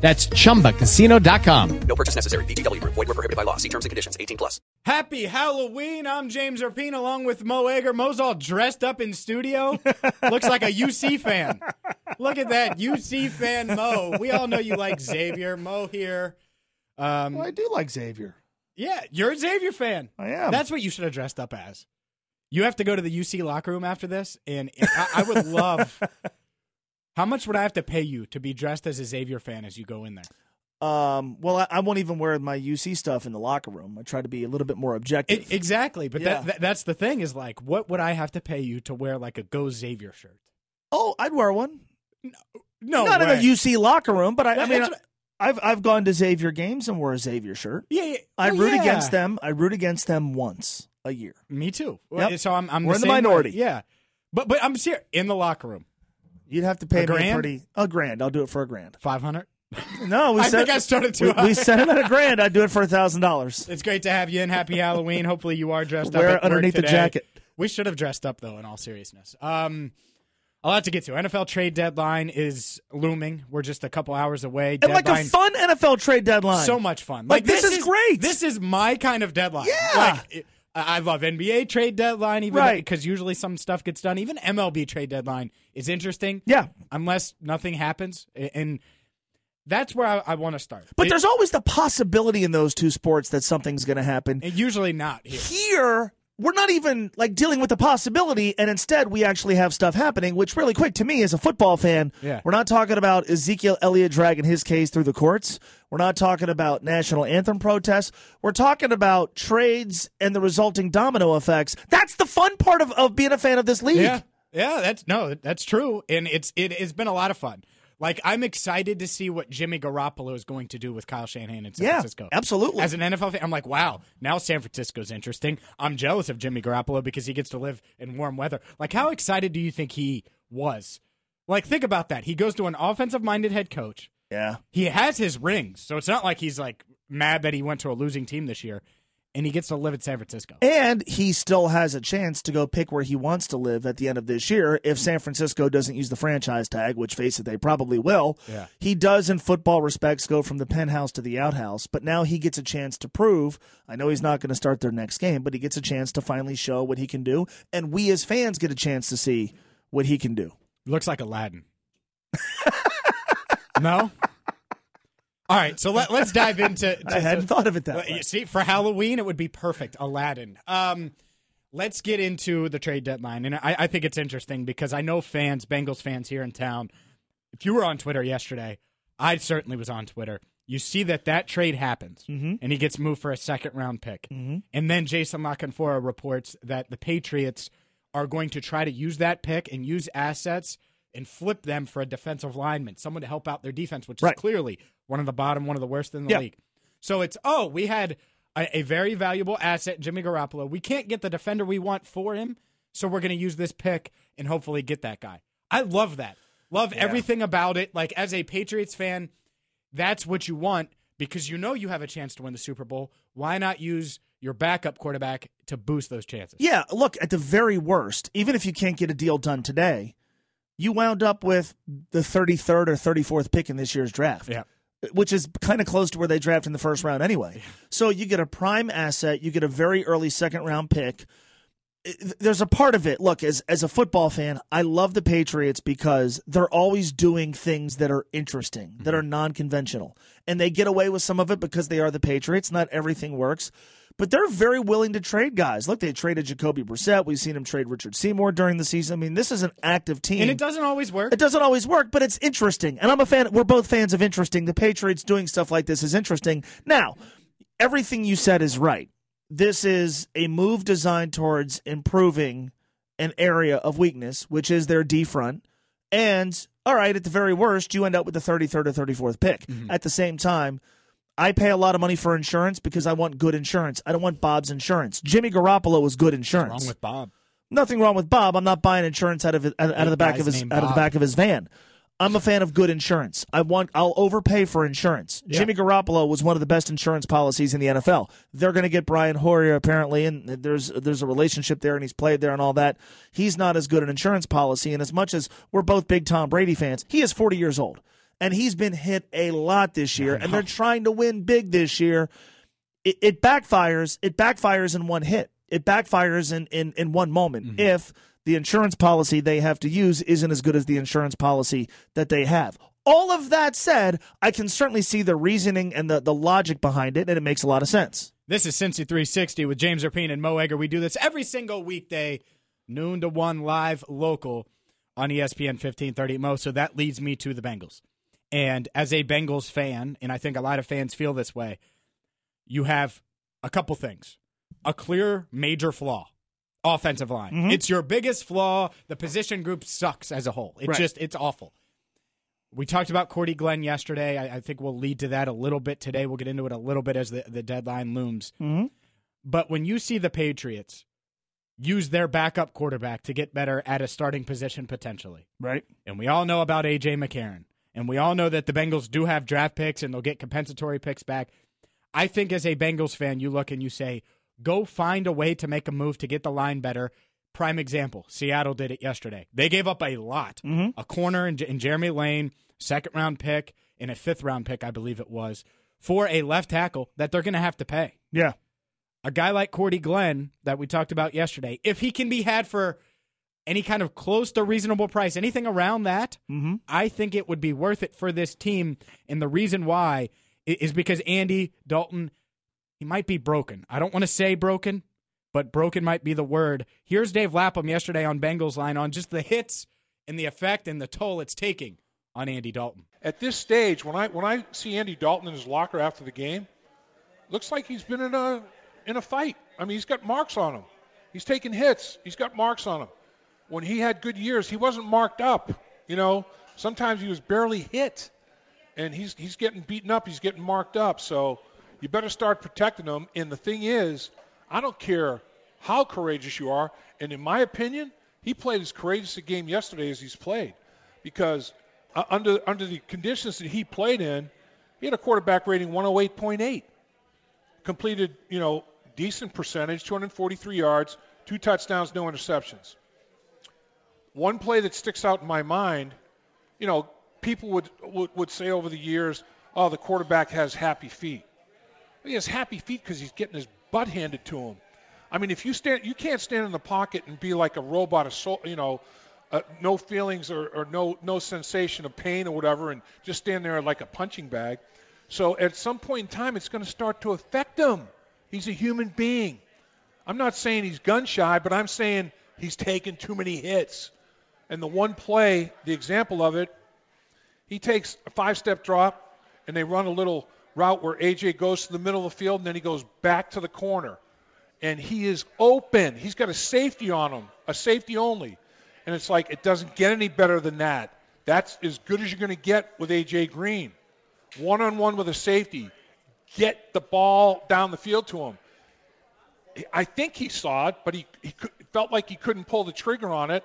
That's chumbacasino.com. No purchase necessary. VGW Group. Void were prohibited by law. See terms and conditions. 18 plus. Happy Halloween. I'm James Rapien along with Mo Egger. Mo's all dressed up in studio. Looks like a UC fan. Look at that. UC fan Mo. We all know you like Xavier. Mo here. Um, Well, I do like Xavier. yeah, you're a Xavier fan. I am. That's what you should have dressed up as. You have to go to the UC locker room after this, and I, I would love. How much would I have to pay you to be dressed as a Xavier fan as you go in there? Um, well, I, I won't even wear my UC stuff in the locker room. I try to be a little bit more objective. E- exactly, but Yeah. that, that that's the thing is like, what would I have to pay you to wear like a Go Xavier shirt? oh, I'd wear one. No, Not way. in a UC locker room, but I, I mean, I've I've gone to Xavier games and wore a Xavier shirt. Yeah, yeah. I Well, root yeah. against them. I root against them once a year. Me too. Yep. So I'm, I'm We're in the same way. minority. Yeah, but but I'm serious. In the locker room, You'd have to pay A me grand? pretty a grand. I'll do it for a grand. five hundred. No, we I said think I started too we, high. we set it at a grand. I'd do it for a thousand dollars. It's great to have you in. Happy Halloween. Hopefully you are dressed up. Wear at work underneath the jacket. We should have dressed up though. In all seriousness, um, a lot to get to. NFL trade deadline is looming. We're just a couple hours away. And like a fun NFL trade deadline. so much fun. Like, this is great. This is my kind of deadline. Yeah. Like it- I love NBA trade deadline, even Right. because usually some stuff gets done. Even MLB trade deadline is interesting. Yeah. unless nothing happens, and that's where I, I want to start. But It- there's always the possibility in those two sports that something's going to happen. and usually not here. Here, we're not even like dealing with the possibility, and instead we actually have stuff happening. Which, really quick, to me as a football fan, Yeah. we're not talking about Ezekiel Elliott dragging his case through the courts. We're not talking about national anthem protests. We're talking about trades and the resulting domino effects. That's the fun part of, of being a fan of this league. Yeah, yeah, that's no, that's true, and it's it has been a lot of fun. Like I'm excited to see what Jimmy Garoppolo is going to do with Kyle Shanahan in San Yeah, Francisco. absolutely. As an NFL fan, I'm like, wow, now San Francisco's interesting. I'm jealous of Jimmy Garoppolo because he gets to live in warm weather. Like, how excited do you think he was? Like, think about that. He goes to an offensive minded head coach. Yeah. He has his rings, so it's not like he's like mad that he went to a losing team this year, and he gets to live in San Francisco. And he still has a chance to go pick where he wants to live at the end of this year if San Francisco doesn't use the franchise tag, which face it, they probably will. Yeah. He does, in football respects, go from the penthouse to the outhouse, but now he gets a chance to prove. I know he's not going to start their next game, but he gets a chance to finally show what he can do. And we as fans get a chance to see what he can do. Looks like Aladdin. no? All right, so let, let's dive into. I hadn't thought of it that way. You see, for Halloween, it would be perfect. Aladdin. Um, let's get into the trade deadline, and I, I think it's interesting because I know fans, Bengals fans here in town. If you were on Twitter yesterday, I certainly was on Twitter. You see that that trade happens, and he gets moved for a second round pick, and then Jason La Canfora reports that the Patriots are going to try to use that pick and use assets and flip them for a defensive lineman, someone to help out their defense, which Right. is clearly one of the bottom, one of the worst in the Yeah. league. So it's oh, we had a, a very valuable asset, Jimmy Garoppolo. We can't get the defender we want for him, so we're going to use this pick and hopefully get that guy. I love that. Love everything about it. Like as a Patriots fan, that's what you want because you know you have a chance to win the Super Bowl. Why not use your backup quarterback to boost those chances? Yeah, look, at the very worst, even if you can't get a deal done today, you wound up with the 33rd or 34th pick in this year's draft. Yeah. Which is kind of close to where they draft in the first round anyway. So you get a prime asset, you get a very early second round pick. There's a part of it. Look, as as a football fan, I love the Patriots because they're always doing things that are interesting, that are mm-hmm. non-conventional. And they get away with some of it because they are the Patriots. Not everything works. But they're very willing to trade guys. Look, they traded Jacoby Brissett. We've seen them trade Richard Seymour during the season. I mean, this is an active team. And it doesn't always work. It doesn't always work, but it's interesting. And I'm a fan. We're both fans of interesting. The Patriots doing stuff like this is interesting. Now, everything you said is right. This is a move designed towards improving an area of weakness, which is their D front. And all right, at the very worst, you end up with the 33rd or 34th pick. At the same time, I pay a lot of money for insurance because I want good insurance. I don't want Bob's insurance. Jimmy Garoppolo was good insurance. Wrong with Bob. Nothing wrong with Bob. I'm not buying insurance out of out, out of the back of his out of the back of his van. I'm a fan of good insurance. I want I'll overpay for insurance. Jimmy Garoppolo was one of the best insurance policies in the NFL. They're going to get Brian Hoyer apparently, and there's there's a relationship there, and he's played there and all that. He's not as good an insurance policy, and as much as we're both big Tom Brady fans, he is 40 years old, and he's been hit a lot this year, and they're trying to win big this year it, it backfires. It backfires in one hit. It backfires in in, in one moment Mm-hmm. if the insurance policy they have to use isn't as good as the insurance policy that they have. All of that said, I can certainly see the reasoning and the, the logic behind it, and it makes a lot of sense. This is Cincy 360 with James Rapien and Mo Egger. We do this every single weekday, noon to one, live local on ESPN 1530 Mo. So that leads me to the Bengals. And as a Bengals fan, and I think a lot of fans feel this way, you have a couple things. A clear major flaw. Offensive line. Mm-hmm. It's your biggest flaw. The position group sucks as a whole. It Right. just it's awful. We talked about Cordy Glenn yesterday. I, I think we'll lead to that a little bit today. We'll get into it a little bit as the, the deadline looms. Mm-hmm. But when you see the Patriots use their backup quarterback to get better at a starting position potentially, Right. and we all know about AJ McCarron, and we all know that the Bengals do have draft picks and they'll get compensatory picks back. I think as a Bengals fan, you look and you say, go find a way to make a move to get the line better. Prime example, Seattle did it yesterday. They gave up a lot, mm-hmm. a corner in, in Jeremy Lane, second round pick, and a fifth round pick, I believe it was, for a left tackle that they're going to have to pay Yeah. a guy like Cordy Glenn that we talked about yesterday, if he can be had for any kind of close to reasonable price, anything around that, mm-hmm. I think it would be worth it for this team. And the reason why is because Andy Dalton, he might be broken. I don't want to say broken, but broken might be the word. Here's Dave Lapham yesterday on Bengals line on just the hits and the effect and the toll it's taking on Andy Dalton. At this stage, when I when I see Andy Dalton in his locker after the game, looks like he's been in a in a fight. I mean, he's got marks on him. He's taking hits. He's got marks on him. When he had good years, he wasn't marked up. You know, sometimes he was barely hit, and he's he's getting beaten up. He's getting marked up. So you better start protecting them. And the thing is, I don't care how courageous you are. And in my opinion, he played as courageous a game yesterday as he's played, because uh, under under the conditions that he played in, he had a quarterback rating 108.8 completed, you know, decent percentage, 243 yards, two touchdowns, no interceptions. One play that sticks out in my mind, you know, people would, would, would say over the years, oh, the quarterback has happy feet. He has happy feet because he's getting his butt handed to him. I mean, if you stand, you can't stand in the pocket and be like a robot, a soul, you know, uh, no feelings or, or no no sensation of pain or whatever, and just stand there like a punching bag. So at some point in time, it's going to start to affect him. He's a human being. I'm not saying he's gun shy, but I'm saying he's taken too many hits. And the one play, the example of it, he takes a five step drop and they run a little route where AJ goes to the middle of the field and then he goes back to the corner. And he is open. He's got a safety on him, a safety only. And it's like, it doesn't get any better than that. That's as good as you're going to get with AJ Green. One on one with a safety. Get the ball down the field to him. I think he saw it, but he, he felt like he couldn't pull the trigger on it.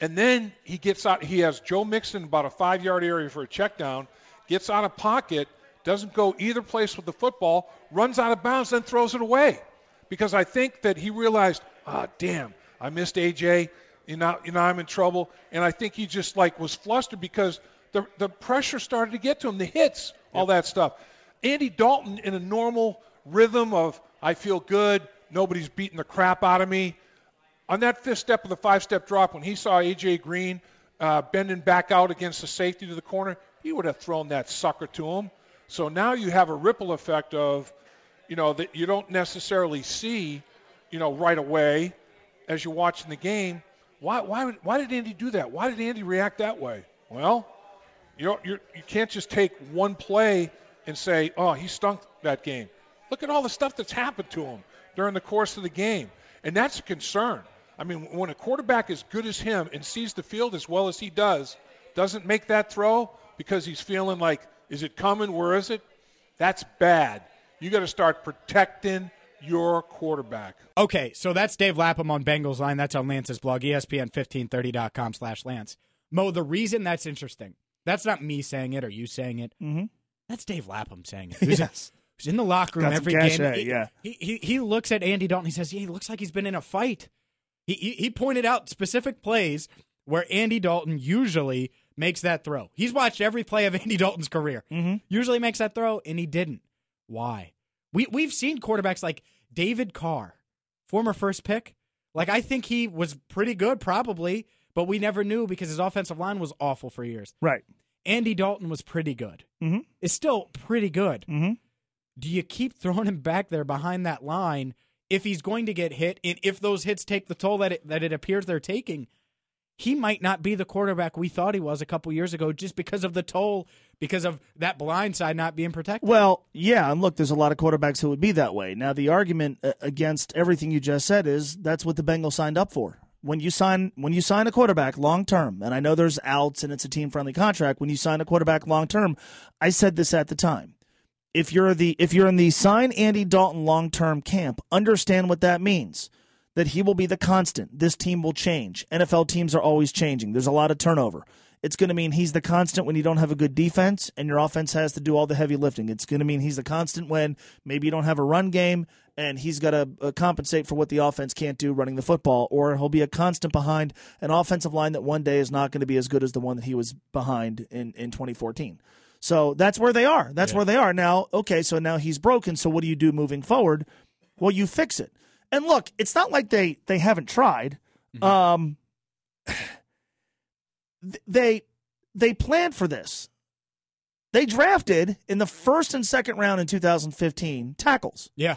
And then he gets out. He has Joe Mixon about a five yard area for a check down, gets out of pocket, doesn't go either place with the football, runs out of bounds, then throws it away. Because I think that he realized, ah, damn, I missed AJ. You know, you know, I'm in trouble. And I think he just like was flustered because the the pressure started to get to him, the hits, all that stuff. Andy Dalton in a normal rhythm of I feel good, nobody's beating the crap out of me. On that fifth step of the five step drop, when he saw AJ Green uh, bending back out against the safety to the corner, he would have thrown that sucker to him. So now you have a ripple effect of, you know, that you don't necessarily see, you know, right away as you're watching the game. Why, why, why did Andy do that? Why did Andy react that way? Well, you know, you're, you can't just take one play and say, oh, he stunk that game. Look at all the stuff that's happened to him during the course of the game. And that's a concern. I mean, when a quarterback as good as him and sees the field as well as he does, doesn't make that throw because he's feeling like, is it coming? Where is it? That's bad. You got to start protecting your quarterback. Okay, so that's Dave Lapham on Bengals line. That's on Lance's blog, E ESPN1530.com slash Lance. Mo, the reason that's interesting, that's not me saying it or you saying it. Mm-hmm. That's Dave Lapham saying it. Who's, Yes. who's in the locker room every cachet, game. He- yeah. He, he, he looks at Andy Dalton. He says, yeah, he looks like he's been in a fight. He, he, he pointed out specific plays where Andy Dalton usually makes that throw. He's watched every play of Andy Dalton's career. Mm-hmm. Usually makes that throw, and he didn't. Why? We we've seen quarterbacks like David Carr, former first pick. Like I think he was pretty good, probably, but we never knew because his offensive line was awful for years. Right. Andy Dalton was pretty good. Mm-hmm. Is still pretty good. Mm-hmm. Do you keep throwing him back there behind that line if he's going to get hit, and if those hits take the toll that it, that it appears they're taking? He might not be the quarterback we thought he was a couple years ago, just because of the toll, because of that blind side not being protected. Well, yeah, and look, there's a lot of quarterbacks who would be that way. Now, the argument uh, against everything you just said is that's what the Bengals signed up for. When you sign when you sign a quarterback long term, and I know there's outs and it's a team friendly contract, when you sign a quarterback long term, I said this at the time. If you're the if you're in the sign Andy Dalton long term camp, understand what that means. That he will be the constant. This team will change. NFL teams are always changing. There's a lot of turnover. It's going to mean he's the constant when you don't have a good defense and your offense has to do all the heavy lifting. It's going to mean he's the constant when maybe you don't have a run game and he's got to uh, compensate for what the offense can't do running the football, or he'll be a constant behind an offensive line that one day is not going to be as good as the one that he was behind in, in 2014. So that's where they are. That's where they are. Now, okay, so now he's broken. So what do you do moving forward? Well, you fix it. And look, it's not like they, they haven't tried. Um, they they planned for this. They drafted in the first and second round in 2015 tackles, yeah,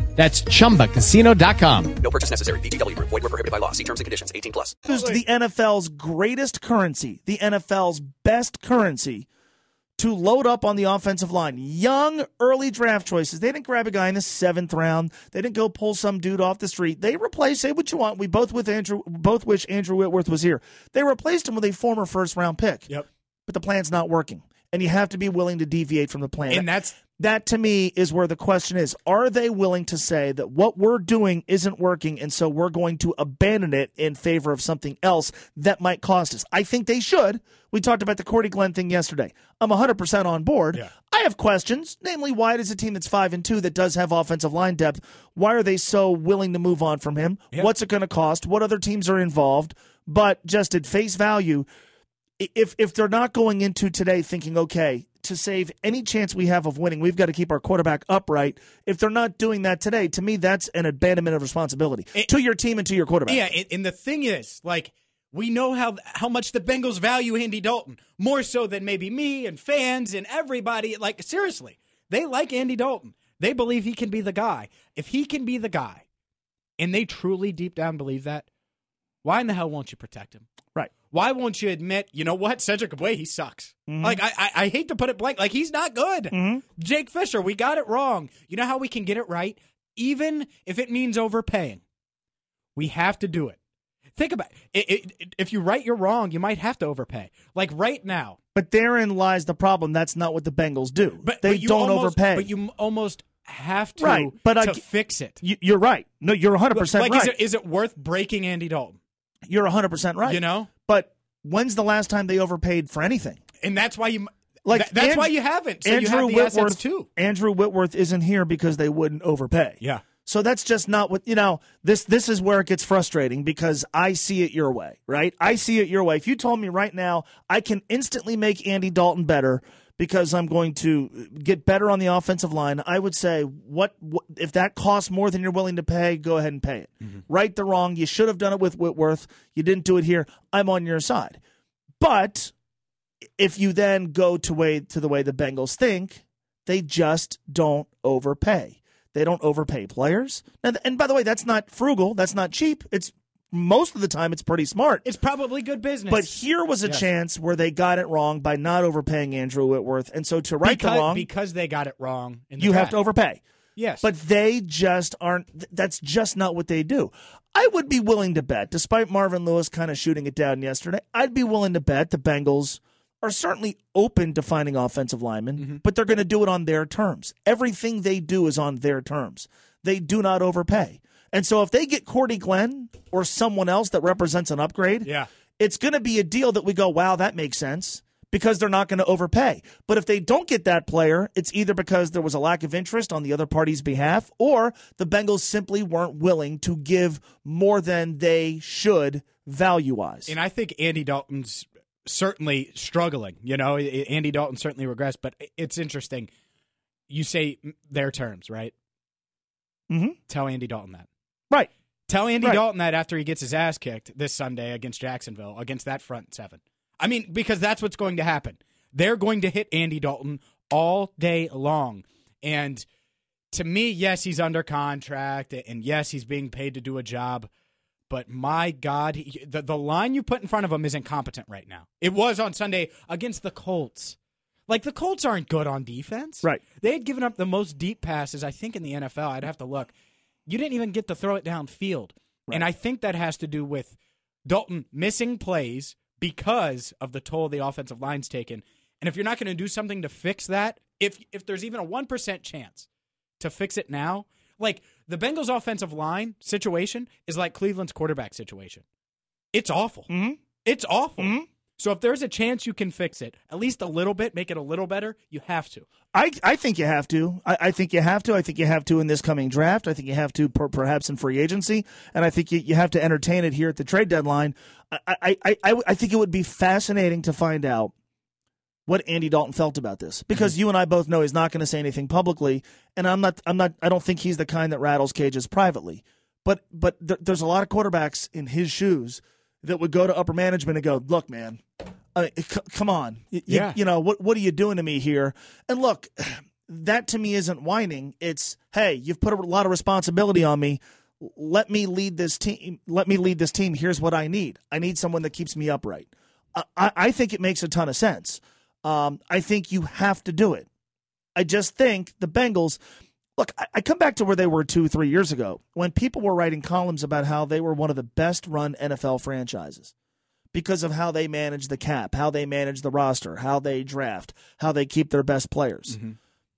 That's chumbacasino.com. No purchase necessary. VGW Group. Void were prohibited by law. See terms and conditions. 18 plus. used the NFL's greatest currency, the NFL's best currency, to load up on the offensive line. Young, early draft choices. They didn't grab a guy in the seventh round. They didn't go pull some dude off the street. They replaced. Say what you want. We both with Andrew, both wish Andrew Whitworth was here. They replaced him with a former first round pick. Yep. But the plan's not working, and you have to be willing to deviate from the plan. and that's that to me is where the question is. Are they willing to say that what we're doing isn't working and so we're going to abandon it in favor of something else that might cost us? I think they should. We talked about the cordy glenn thing yesterday. I'm 100% on board. Yeah. i have questions. Namely why does a team that's 5 and 2 that does have offensive line depth why are they so willing to move on from him? What's it going to cost? What other teams are involved? But just at face value if if they're not going into today thinking, okay, to save any chance we have of winning, we've got to keep our quarterback upright. If they're not doing that today, to me, that's an abandonment of responsibility to your team and to your quarterback. Yeah, and, and the thing is, like, we know how how much the Bengals value Andy Dalton more so than maybe me and fans and everybody. Like, seriously, they like Andy Dalton. They believe he can be the guy. If he can be the guy, and they truly deep down believe that, why in the hell won't you protect him? Right. Why won't you admit, you know what, Cedric Ogbuehi, he sucks. Mm-hmm. Like I, I, I hate to put it blank, like he's not good. Jake Fisher, we got it wrong. You know how we can get it right, even if it means overpaying. We have to do it. Think about it, it, it- if you right, you're wrong. You might have to overpay. Like right now, But therein lies the problem. That's not what the Bengals do. but they but don't almost, overpay. But you almost have to Right, but I to g- fix it. You- you're right. No, you're 100 percent like, right. is it is it worth breaking Andy Dalton? You're 100 percent right. You know, But when's the last time they overpaid for anything? and that's why you Like that's Andrew- why you haven't. So Andrew you have Whitworth too. Andrew Whitworth isn't here because they wouldn't overpay. Yeah. So that's just not what you know. This this is where it gets frustrating because I see it your way, right? I see it your way. If you told me right now I can instantly make Andy Dalton better because I'm going to get better on the offensive line, I would say, what, what if that costs more than you're willing to pay? Go ahead and pay it. Mm-hmm. Right the wrong. You should have done it with Whitworth. You didn't do it here. I'm on your side. But if you then go to way to the way the Bengals think, they just don't overpay. They don't overpay players. And, and by the way, that's not frugal. That's not cheap. It's most of the time it's pretty smart. It's probably good business. But here was a Yes. chance where they got it wrong by not overpaying Andrew Whitworth. And so to right because, the wrong, because they got it wrong. In the you have to overpay. Yes, But they just aren't. That's just not what they do. I would be willing to bet, despite Marvin Lewis kind of shooting it down yesterday, I'd be willing to bet the Bengals are certainly open to finding offensive linemen, Mm-hmm. but they're going to do it on their terms. Everything they do is on their terms. They do not overpay. And so if they get Cordy Glenn or someone else that represents an upgrade, Yeah. it's going to be a deal that we go, wow, that makes sense because they're not going to overpay. But if they don't get that player, it's either because there was a lack of interest on the other party's behalf or the Bengals simply weren't willing to give more than they should value wise. and I think Andy Dalton's certainly struggling. You know, Andy Dalton certainly regressed, but it's interesting. You say their terms, right? Mhm. Tell Andy Dalton that. Right. Tell Andy Right. Dalton that after he gets his ass kicked this Sunday against Jacksonville, against that front seven. I mean, because that's what's going to happen. They're going to hit Andy Dalton all day long. And to me, yes, he's under contract, and yes, he's being paid to do a job. But my God, he, the, the line you put in front of him is incompetent right now. It was on Sunday against the Colts. Like, the Colts aren't good on defense. Right. They had given up the most deep passes, I think, in the NFL. I'd have to look. You didn't even get to throw it downfield. And I think that has to do with Dalton missing plays because of the toll the offensive line's taken. And if you're not going to do something to fix that, if if there's even a 1% chance to fix it now, like the Bengals offensive line situation is like Cleveland's quarterback situation. It's awful. Mhm. It's awful. Mhm. So if there's a chance you can fix it, at least a little bit, make it a little better, you have to. I, I think you have to. I, I think you have to. I think you have to in this coming draft. I think you have to per, perhaps in free agency, and I think you, you have to entertain it here at the trade deadline. I, I, I, I, I think it would be fascinating to find out what Andy Dalton felt about this because mm-hmm. you and I both know he's not going to say anything publicly, and I'm not. I'm not. I don't think he's the kind that rattles cages privately. But but th- there's a lot of quarterbacks in his shoes that would go to upper management and go, "Look, man, I mean, c- come on, Y- y- Yeah. you know what? What are you doing to me here?" And look, that to me isn't whining. It's, "Hey, you've put a lot of responsibility on me. Let me lead this team. Let me lead this team. Here's what I need. I need someone that keeps me upright." I, I I think it makes a ton of sense. Um, I think you have to do it. I just think the Bengals. Look, I, come back to where they were two, three years ago when people were writing columns about how they were one of the best run NFL franchises because of how they manage the cap, how they manage the roster, how they draft, how they keep their best players.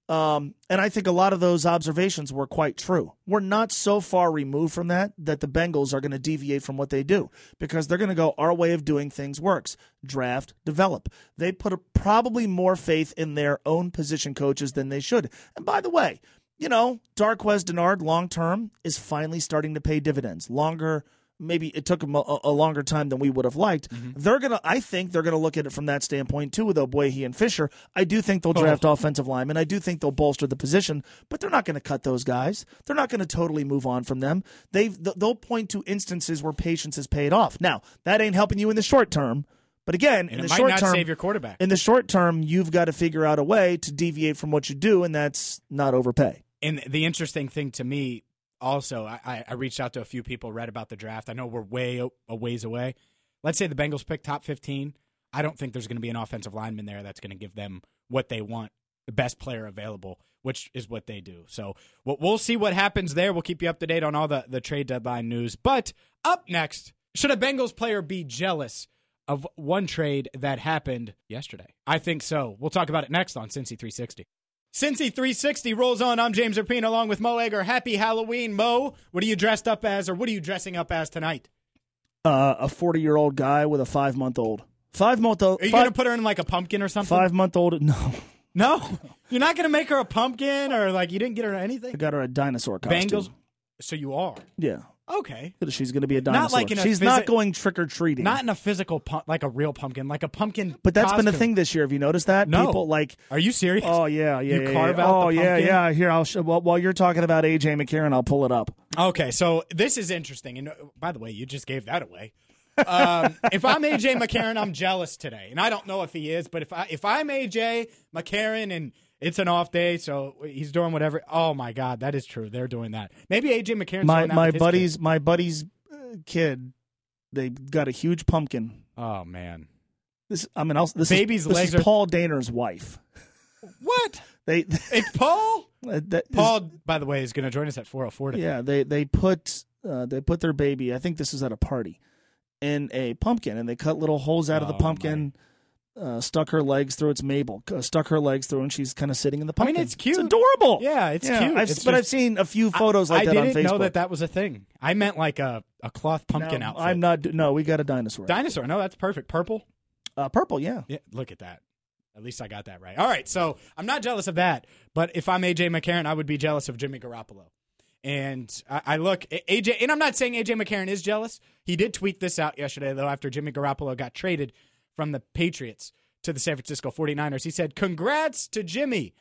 Um, and I think a lot of those observations were quite true. We're not so far removed from that that the Bengals are going to deviate from what they do because they're going to go our way of doing things works. Draft, develop. They put a, probably more faith in their own position coaches than they should. And by the way, you know, Darqueze Dennard long term is finally starting to pay dividends. Longer, maybe it took him a, a longer time than we would have liked. Mm-hmm. They're gonna, I think they're gonna look at it from that standpoint too, with Ogbuehi and Fisher. I do think they'll oh. draft offensive linemen. I do think they'll bolster the position, but they're not going to cut those guys. They're not going to totally move on from them. They've they'll point to instances where patience has paid off. Now that ain't helping you in the short term. But again, in And the might short term, save your quarterback. in the short term, you've got to figure out a way to deviate from what you do, and that's not overpay. And the interesting thing to me, also, I- I, reached out to a few people, read about the draft. I know we're way a ways away. Let's say the Bengals pick top 15. I don't think there's going to be an offensive lineman there that's going to give them what they want, the best player available, which is what they do. So we'll, we'll see what happens there. We'll keep you up to date on all the, the trade deadline news. But up next, should a Bengals player be jealous of one trade that happened yesterday? I think so. We'll talk about it next on Cincy 360. Cincy 360 rolls on. I'm James Rapien along with Mo Egger. Happy Halloween, Mo. What are you dressed up as, or what are you dressing up as tonight? Uh, a forty-year-old guy with a five-month-old. Five-month-old. Are you going to put her in like a pumpkin or something? five-month-old. No, No. You're not going to make her a pumpkin, or like you didn't get her anything? I got her a dinosaur costume. Bengals. So you are. Yeah, Okay. she's going to be a dinosaur. like in a she's physi- not going trick or treating. Not in a physical, pump, like a real pumpkin, like a pumpkin. but that's been a costume. thing this year. Have you noticed that? No. People like. Are you serious? Oh yeah, yeah. You yeah, carve yeah. out Oh the yeah, pumpkin? yeah. Here, I'll. Sh- while, while you're talking about AJ McCarron, I'll pull it up. Okay, so this is interesting. And uh, by the way, you just gave that away. um, if I'm AJ McCarron, I'm jealous today, and I don't know if he is, but if I if I'm AJ McCarron and it's an off day, so he's doing whatever. Oh my God, that is true. They're doing that. Maybe AJ McCarron's my my buddy's kid. my buddy's uh, kid, they got a huge pumpkin. Oh man, This I mean, I'll, this Baby's is, this legs is are- Paul Dehner's wife. what? They It's Paul. Paul, by the way, is going to join us at four oh four. Yeah, they they put uh, they put their baby. I think this is at a party in a pumpkin, and they cut little holes out of the Oh, pumpkin. Uh, stuck her legs through its Mabel. Uh, stuck her legs through, and she's kind of sitting in the I mean, pumpkin. it's cute. It's adorable. Yeah, it's Yeah, cute. I've, It's but I've seen a few photos like I that on Facebook. I didn't know that that was a thing. I meant like a, a cloth pumpkin No, outfit. I'm not. No, we got a dinosaur. dinosaur. No, that's perfect. Purple. uh, purple. Yeah. Yeah, look at that. At least I got that right. All right, so I'm not jealous of that, but if I'm AJ McCarron, I would be jealous of Jimmy Garoppolo. And I, I look AJ, and I'm not saying AJ McCarron is jealous. He did tweet this out yesterday, though, after Jimmy Garoppolo got traded from the Patriots to the San Francisco 49ers. He said, "Congrats to Jimmy."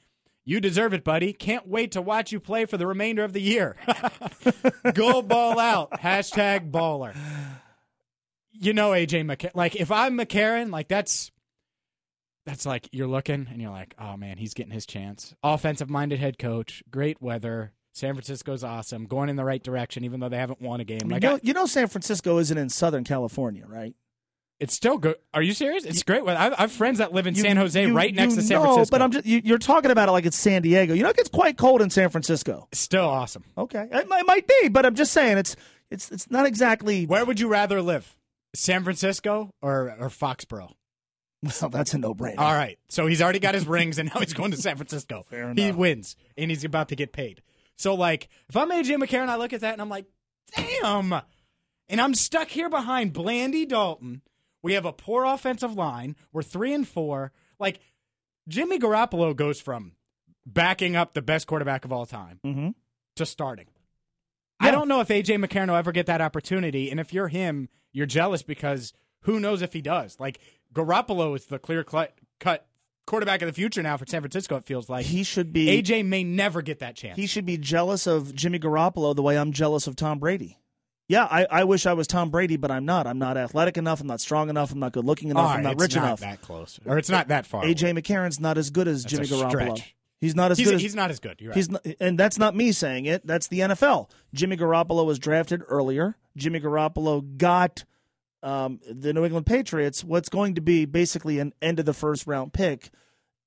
You deserve it, buddy. Can't wait to watch you play for the remainder of the year. Go ball out. Hashtag baller. You know AJ McCarron. Like if I'm McCarron, like that's that's like you're looking and you're like, oh man, he's getting his chance. Offensive minded head coach, great weather. San Francisco's awesome, going in the right direction, even though they haven't won a game. Like you, know, I- you know, San Francisco isn't in Southern California, right? It's still good. Are you serious? It's great. I have friends that live in You- San Jose, you- right next to San know, Francisco. But I'm just you, you're talking about it like it's San Diego. You know, it gets quite cold in San Francisco. still awesome. Okay, it, might- it might be, but I'm just saying it's it's it's not exactly. Where would you rather live, San Francisco or or Foxborough? Well, that's a no brainer. All right. So he's already got his rings and now he's going to San Francisco. Fair He wins and he's about to get paid. So like if I'm AJ McCarron, I look at that and I'm like, damn. And I'm stuck here behind Blandy Dalton. We have a poor offensive line. We're three and four. Like Jimmy Garoppolo goes from backing up the best quarterback of all time Mm-hmm. to starting. I don't know if AJ McCarron will ever get that opportunity. And if you're him, you're jealous because who knows if he does. Like Garoppolo is the clear cut, cut quarterback of the future now for San Francisco. It feels like He should be. AJ may never get that chance. He should be jealous of Jimmy Garoppolo the way I'm jealous of Tom Brady. Yeah, I, I wish I was Tom Brady, but I'm not. I'm not athletic enough. I'm not strong enough. I'm not good looking enough. All I'm right, not it's rich not enough. that close, or it's not that far. AJ McCarron's not as good as That's Jimmy Garoppolo. stretch. He's not as he's, good. as, he's not as good. You're right. He's not, and that's not me saying it. That's the NFL. Jimmy Garoppolo was drafted earlier. Jimmy Garoppolo got um, the New England Patriots what's going to be basically an end of the first round pick.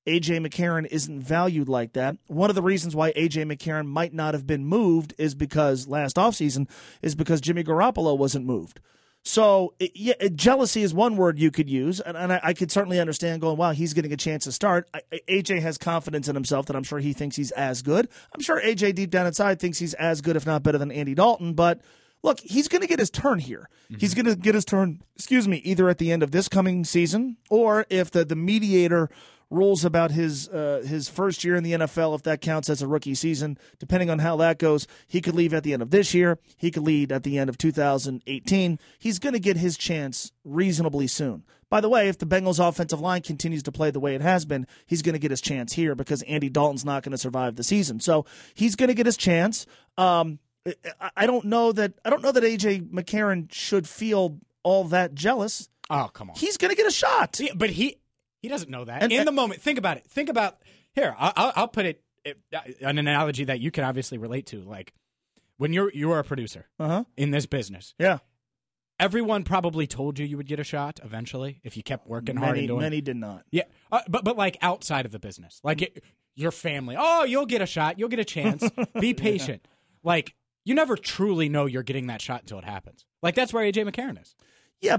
AJ McCarron isn't valued like that. One of the reasons why AJ McCarron might not have been moved is because last offseason is because Jimmy Garoppolo wasn't moved. So it, yeah, it- jealousy is one word you could use, and, and I, I could certainly understand going, "Wow, he's getting a chance to start." I, AJ has confidence in himself that I'm sure he thinks he's as good. I'm sure AJ deep down inside thinks he's as good, if not better, than Andy Dalton. But look, he's going to get his turn here. Mm-hmm. He's going to get his turn. Excuse me, either at the end of this coming season, or if the the mediator rules about his uh, his first year in the NFL, if that counts as a rookie season. Depending on how that goes, he could leave at the end of this year. He could lead at the end of 2018. He's going to get his chance reasonably soon. By the way, if the Bengals' offensive line continues to play the way it has been, he's going to get his chance here because Andy Dalton's not going to survive the season. So he's going to get his chance. Um, I- I don't know that I don't know that AJ McCarron should feel all that jealous. oh come on. He's going to get a shot. Yeah, but he he doesn't know that And- in and- the moment. Think about it. Think about here. I'll, I'll- I'll put it, it an analogy that you can obviously relate to. Like when you're you're a producer Uh huh. in this business, Yeah. everyone probably told you you would get a shot eventually if you kept working hard Many and doing. many did not. Yeah, uh, but but like outside of the business, like it, your family. Oh, you'll get a shot. You'll get a chance. Be patient. Like you never truly know you're getting that shot until it happens. Like that's where AJ McCarron is. Yeah.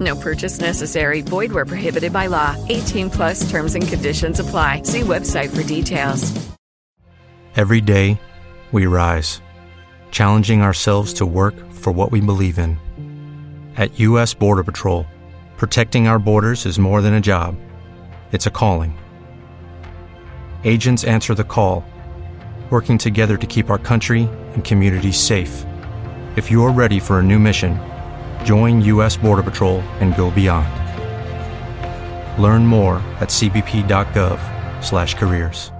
No purchase necessary. Void where prohibited by law. 18 plus terms and conditions apply. See website for details. Every day, we rise, challenging ourselves to work for what we believe in. At U.S. Border Patrol, protecting our borders is more than a job, it's a calling. Agents answer the call, working together to keep our country and communities safe. If you're ready for a new mission, join U.S. Border Patrol and go beyond. Learn more at cbp.gov/slash/careers.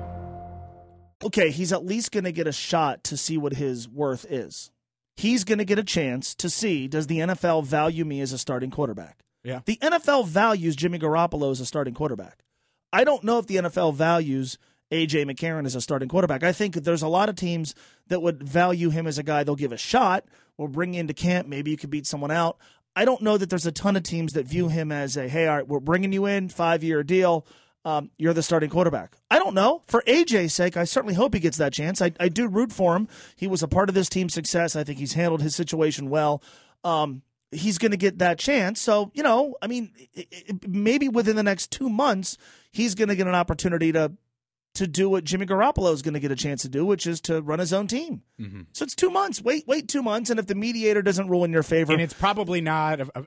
okay, he's at least going to get a shot to see what his worth is. He's going to get a chance to see does the NFL value me as a starting quarterback? Yeah. The NFL values Jimmy Garoppolo as a starting quarterback. I don't know if the NFL values AJ McCarron as a starting quarterback. I think there's a lot of teams that would value him as a guy they'll give a shot or bring into camp. Maybe you could beat someone out. I don't know that there's a ton of teams that view him as a hey, all right, we're bringing you in, five year deal. Um, you're the starting quarterback. I don't know. For AJ's sake, I certainly hope he gets that chance. I, I do root for him. He was a part of this team's success. I think he's handled his situation well. Um, he's going to get that chance. So, you know, I mean, it, it, maybe within the next two months, he's going to get an opportunity to to do what Jimmy Garoppolo is going to get a chance to do, which is to run his own team. So it's two months. Wait, wait two months, and if the mediator doesn't rule in your favor, and it's probably not. Uh,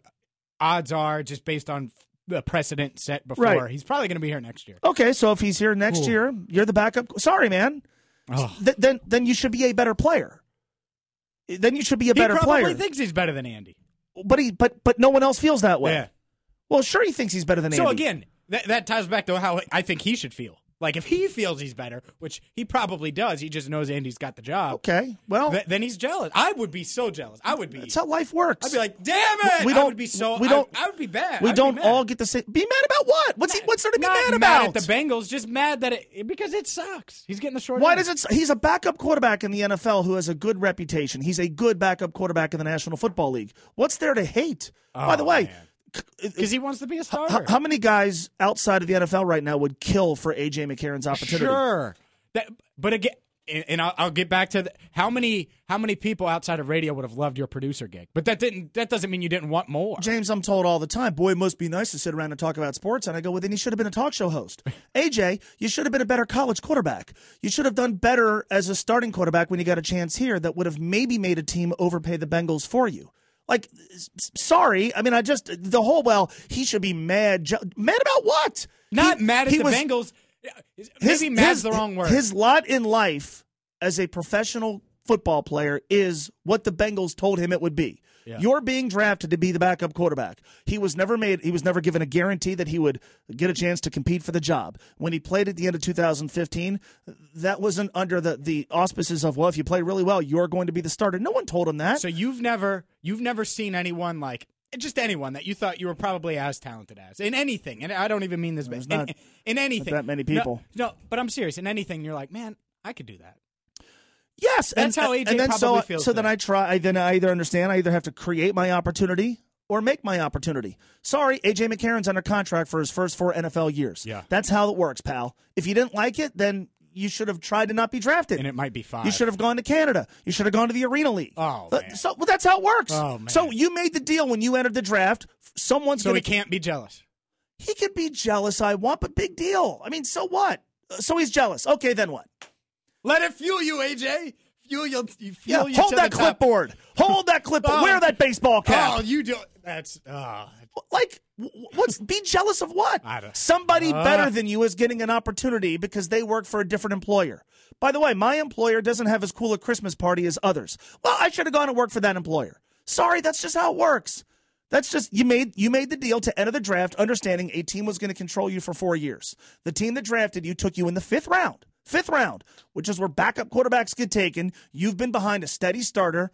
odds are just based on the precedent set before. Right. He's probably going to be here next year. okay. So if he's here next Ooh. year, you're the backup. Sorry, man. Oh. Th- then then you should be a better player. Then you should be a better player. He probably player. thinks he's better than Andy. but he but but no one else feels that way. Yeah. Well, sure, he thinks he's better than So Andy. So again, that, that ties back to how I think he should feel. Like if he feels he's better, which he probably does, he just knows Andy's got the job. okay. Well, th- then he's jealous. I would be so jealous. I would be. that's how life works. I'd be like, damn it! We don't- would be so. we don't- I, I would be bad. we don't all get the same. Be mad about what? What's he? What's there to be mad mad about? at the Bengals, just mad that it because it sucks. He's getting the short. Why end. does it? He's a backup quarterback in the NFL who has a good reputation. He's a good backup quarterback in the National Football League. What's there to hate? By oh, the Oh, way, man. Because he wants to be a starter. how, how many guys outside of the NFL right now would kill for AJ McCarron's opportunity? Sure. That, but again, and, I'll get back to the, how many how many people outside of radio would have loved your producer gig. But that didn't. That doesn't mean you didn't want more. James, I'm told all the time, boy, it must be nice to sit around and talk about sports. And I go, well, then you should have been a talk show host. AJ, you should have been a better college quarterback. You should have done better as a starting quarterback when you got a chance here that would have maybe made a team overpay the Bengals for you. Like, sorry. I mean, I just, the whole, well, he should be mad. Mad about what? Not He- mad at the was- Bengals. Maybe mad's the wrong word. His lot in life as a professional football player is what the Bengals told him it would be. You're being drafted to be the backup quarterback. He was never made he was never given a guarantee that he would get a chance to compete for the job. When he played at the end of 2015, that wasn't under the the auspices of well, if you play really well, you're going to be the starter. No one told him that. so you've never you've never seen anyone like just anyone that you thought you were probably as talented as in anything. And I don't even mean this. There's in, in anything. that many No- people. No, but I'm serious. In anything, you're like, man, I could do that. Yes, That's how AJ and then so, probably feels So then. I try. I, then I either understand. I either have to create my opportunity or make my opportunity. Sorry, AJ McCarron's under contract for his first four NFL years. Yeah. that's how it works, pal. If you didn't like it, then you should have tried to not be drafted. And it might be five. You should have gone to Canada. You should have gone to the Arena League. Oh, man. so well, that's how it works. Oh, man. So you made the deal when you entered the draft. Someone's So going he can't be jealous. he could be jealous. I want, but big deal. I mean, so what? Uh, So he's jealous. Okay, then what? Let it fuel you, AJ. Fuel you. you Yeah, you hold that clipboard. Hold that clipboard. Oh. Wear that baseball cap. Oh, you do. That's. Oh. like what's be jealous of what somebody Uh. better than you is getting an opportunity because they work for a different employer by the way my employer doesn't have as cool a christmas party as others well i should have gone and worked for that employer sorry that's just how it works that's just you made you made the deal to enter the draft understanding a team was going to control you for four years the team that drafted you took you in the fifth round fifth round which is where backup quarterbacks get taken you've been behind a steady starter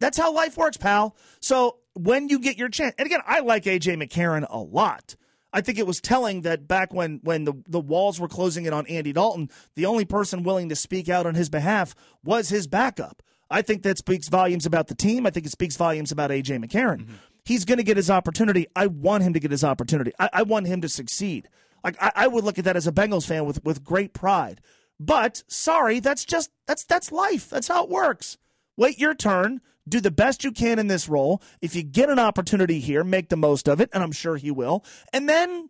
that's how life works, pal. So when you get your chance, and again, I like AJ McCarron a lot. I think it was telling that back when when the, the walls were closing in on Andy Dalton, the only person willing to speak out on his behalf was his backup. I think that speaks volumes about the team. I think it speaks volumes about AJ McCarron. Mm-hmm. He's going to get his opportunity. I want him to get his opportunity. I, I want him to succeed. Like I, I would look at that as a Bengals fan with with great pride. But sorry, that's just that's that's life. That's how it works. Wait your turn. Do the best you can in this role. If you get an opportunity here, make the most of it, and I'm sure he will. And then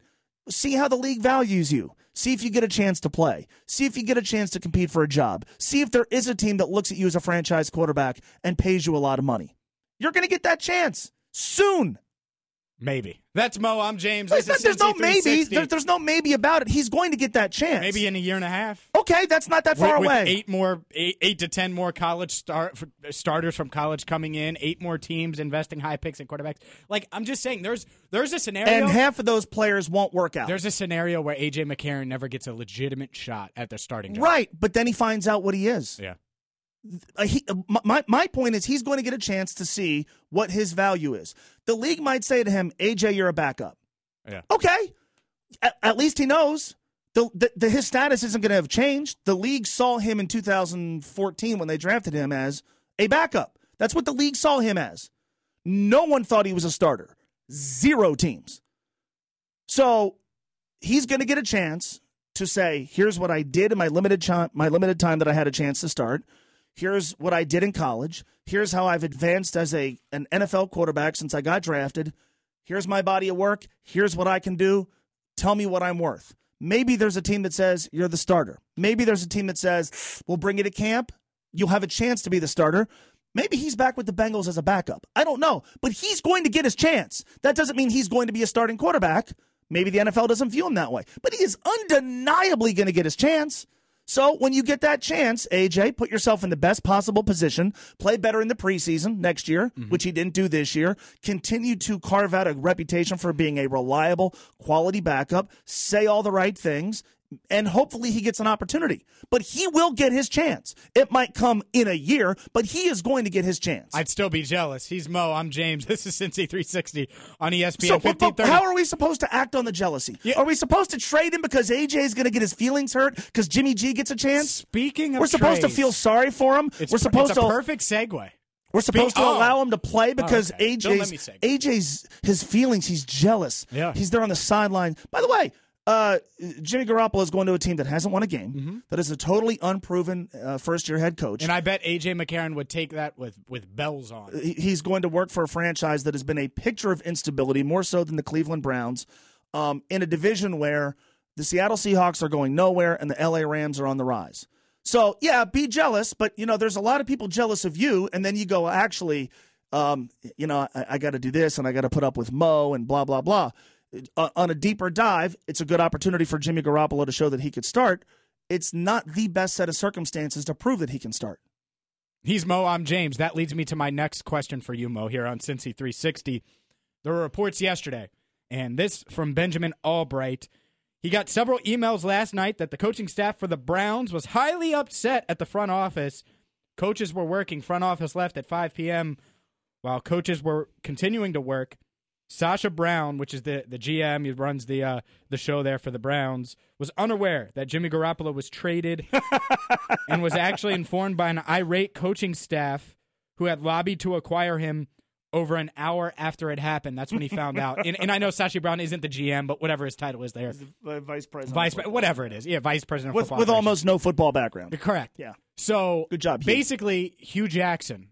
see how the league values you. See if you get a chance to play. See if you get a chance to compete for a job. See if there is a team that looks at you as a franchise quarterback and pays you a lot of money. You're going to get that chance soon. Maybe. That's Mo. I'm James. There's, This is there's no maybe. There- there's no maybe about it. He's going to get that chance. Maybe in a year and a half. Okay, that's not that far with, with away. eight more, eight, eight to ten more college start starters from college coming in. Eight more teams investing high picks in quarterbacks. Like I'm just saying, there's there's a scenario. and half of those players won't work out. there's a scenario where AJ McCarron never gets a legitimate shot at the starting job. right, but then he finds out what he is. Yeah. He, uh, my, my point is he's going to get a chance to see what his value is. The league might say to him, AJ, you're a backup. Yeah. Okay. At, at least he knows. The, the, the, his status isn't going to have changed. The league saw him in 2014 when they drafted him as a backup. That's what the league saw him as. No one thought he was a starter. Zero teams. So he's going to get a chance to say, "Here's what I did in my limited time, my limited time that I had a chance to start. Here's what I did in college. Here's how I've advanced as a an NFL quarterback since I got drafted. Here's my body of work. Here's what I can do. Tell me what I'm worth." Maybe there's a team that says you're the starter. Maybe there's a team that says, "We'll bring you to camp. You'll have a chance to be the starter." Maybe he's back with the Bengals as a backup. I don't know, but he's going to get his chance. That doesn't mean he's going to be a starting quarterback. Maybe the NFL doesn't view him that way, but he is undeniably going to get his chance. So when you get that chance, AJ, put yourself in the best possible position, play better in the preseason next year, mm-hmm. which he didn't do this year, continue to carve out a reputation for being a reliable, quality backup, say all the right things, and hopefully he gets an opportunity. But he will get his chance. It might come in a year, but he is going to get his chance. I'd still be jealous. He's Mo. I'm James. This is Cincy 360 on ESPN So, but- but 1530. how are we supposed to act on the jealousy? Are we supposed to trade him because AJ is going to get his feelings hurt because Jimmy G gets a chance? Speaking of we're supposed trades, to feel sorry for him. It's we're supposed to perfect segue. we're supposed Spe- to oh. allow him to play because oh, okay. AJ's. AJ's his feelings. He's jealous. Yeah. he's there on the sideline. By the way. Uh, Jimmy Garoppolo is going to a team that hasn't won a game, that is a totally unproven uh, first-year head coach. Mm-hmm. And I bet AJ McCarron would take that with, with bells on. He's going to work for a franchise that has been a picture of instability, more so than the Cleveland Browns, um, in a division where the Seattle Seahawks are going nowhere and the LA Rams are on the rise. So, yeah, be jealous, but you know, there's a lot of people jealous of you, and then you go, actually, um, you know, I, I got to do this and I got to put up with Mo and blah blah blah. Uh, on a deeper dive, it's a good opportunity for Jimmy Garoppolo to show that he could start. It's not the best set of circumstances to prove that he can start. He's Mo. I'm James. That leads me to my next question for you, Mo, here on Cincy 360. There were reports yesterday, and this from Benjamin Allbright. He got several emails last night that the coaching staff for the Browns was highly upset at the front office. Coaches were working, front office left at 5 p.m. while coaches were continuing to work. Sashi Brown, which is the, the GM, he runs the uh, the show there for the Browns, was unaware that Jimmy Garoppolo was traded and was actually informed by an irate coaching staff who had lobbied to acquire him over an hour after it happened. That's when he found out. And, and I know Sashi Brown isn't the GM, but whatever his title is there, vice president, vice whatever it is, yeah, vice president of with football with operations. almost no football background. correct. Yeah. So Good job, Hue. Basically, Hue Jackson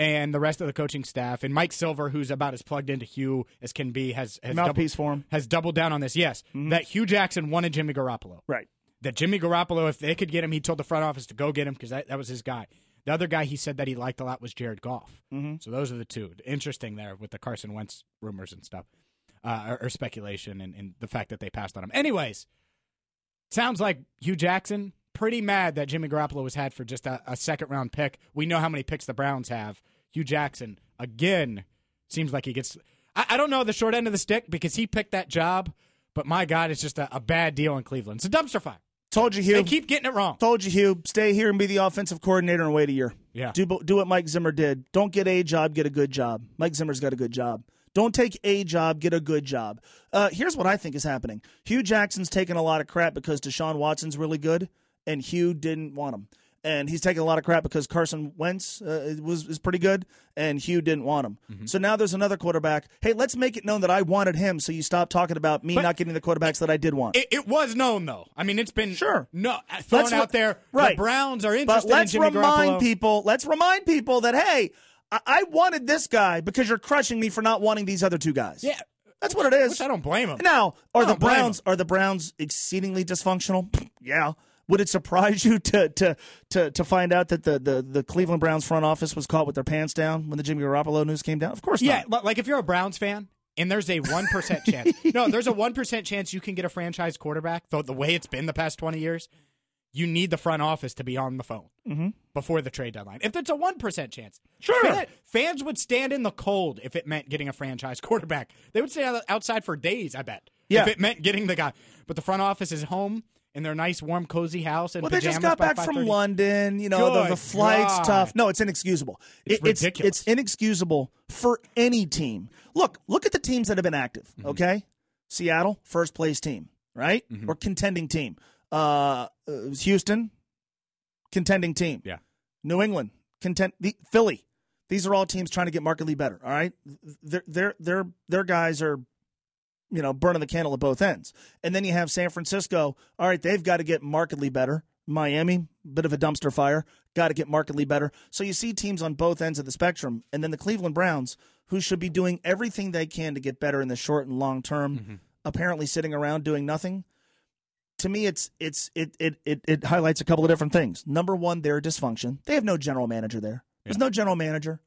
and the rest of the coaching staff and Mike Silver, who's about as plugged into Hue as can be, has has Mouthpiece double- for him. has doubled down on this. Yes, that Hue Jackson wanted Jimmy Garoppolo. Right. That Jimmy Garoppolo, if they could get him, he told the front office to go get him because that, that was his guy. The other guy he said that he liked a lot was Jared Goff. Mm-hmm. So those are the two. Interesting there with the Carson Wentz rumors and stuff, uh, or, or speculation and, and the fact that they passed on him. Anyways, sounds like Hue Jackson pretty mad that Jimmy Garoppolo was had for just a, a second round pick. We know how many picks the Browns have. Hue Jackson again seems like he gets. I, I don't know the short end of the stick because he picked that job, but my God, it's just a, a bad deal in Cleveland. It's a dumpster fire. Told you, Hue. They keep getting it wrong. Told you, Hue. Stay here and be the offensive coordinator and wait a year. Yeah. Do do what Mike Zimmer did. Don't get a job, get a good job. Mike Zimmer's got a good job. Don't take a job, get a good job. Uh, here's what I think is happening. Hue Jackson's taking a lot of crap because Deshaun Watson's really good, and Hue didn't want him. And he's taking a lot of crap because Carson Wentz uh, was is pretty good, and Hue didn't want him. Mm-hmm. So now there's another quarterback. Hey, let's make it known that I wanted him, so you stop talking about me But- not getting the quarterbacks that I did want. It, it was known though. I mean, it's been Sure. no thrown Let's out there. right. The Browns are interested. But let's in remind Garoppolo. people. Let's remind people that hey, I-, I wanted this guy because you're crushing me for not wanting these other two guys. Yeah. that's what it is. Which I don't blame him. Now, are the Browns are the Browns exceedingly dysfunctional? yeah. Would it surprise you to to to to find out that the, the, the Cleveland Browns front office was caught with their pants down when the Jimmy Garoppolo news came down? Of course Yeah, not. li- like if you're a Browns fan and there's a 1% chance. No, there's a 1% chance you can get a franchise quarterback, though the way it's been the past 20 years, you need the front office to be on the phone mm-hmm. before the trade deadline. If it's a 1% chance, Sure. fan- fans would stand in the cold if it meant getting a franchise quarterback. They would stay outside for days, I bet, Yeah. if it meant getting the guy. But the front office is home in their nice, warm, cozy house. And Well, they just got back from London. You know, the, the flight's God. tough. No, it's inexcusable. It's It- ridiculous. it's inexcusable for any team. Look, look at the teams that have been active. Mm-hmm. Okay, Seattle, first place team, right, Mm-hmm. or contending team. Uh, uh, Houston, contending team. Yeah. New England, content. The, Philly. These are all teams trying to get markedly better. All right, their their their their guys are you know, burning the candle at both ends. And then you have San Francisco. All right, they've got to get markedly better. Miami, bit of a dumpster fire, got to get markedly better. So you see teams on both ends of the spectrum. And then the Cleveland Browns, who should be doing everything they can to get better in the short and long term, mm-hmm. apparently sitting around doing nothing. To me, it's it's it, it it it highlights a couple of different things. Number one, their dysfunction. They have no general manager there. There's no general manager.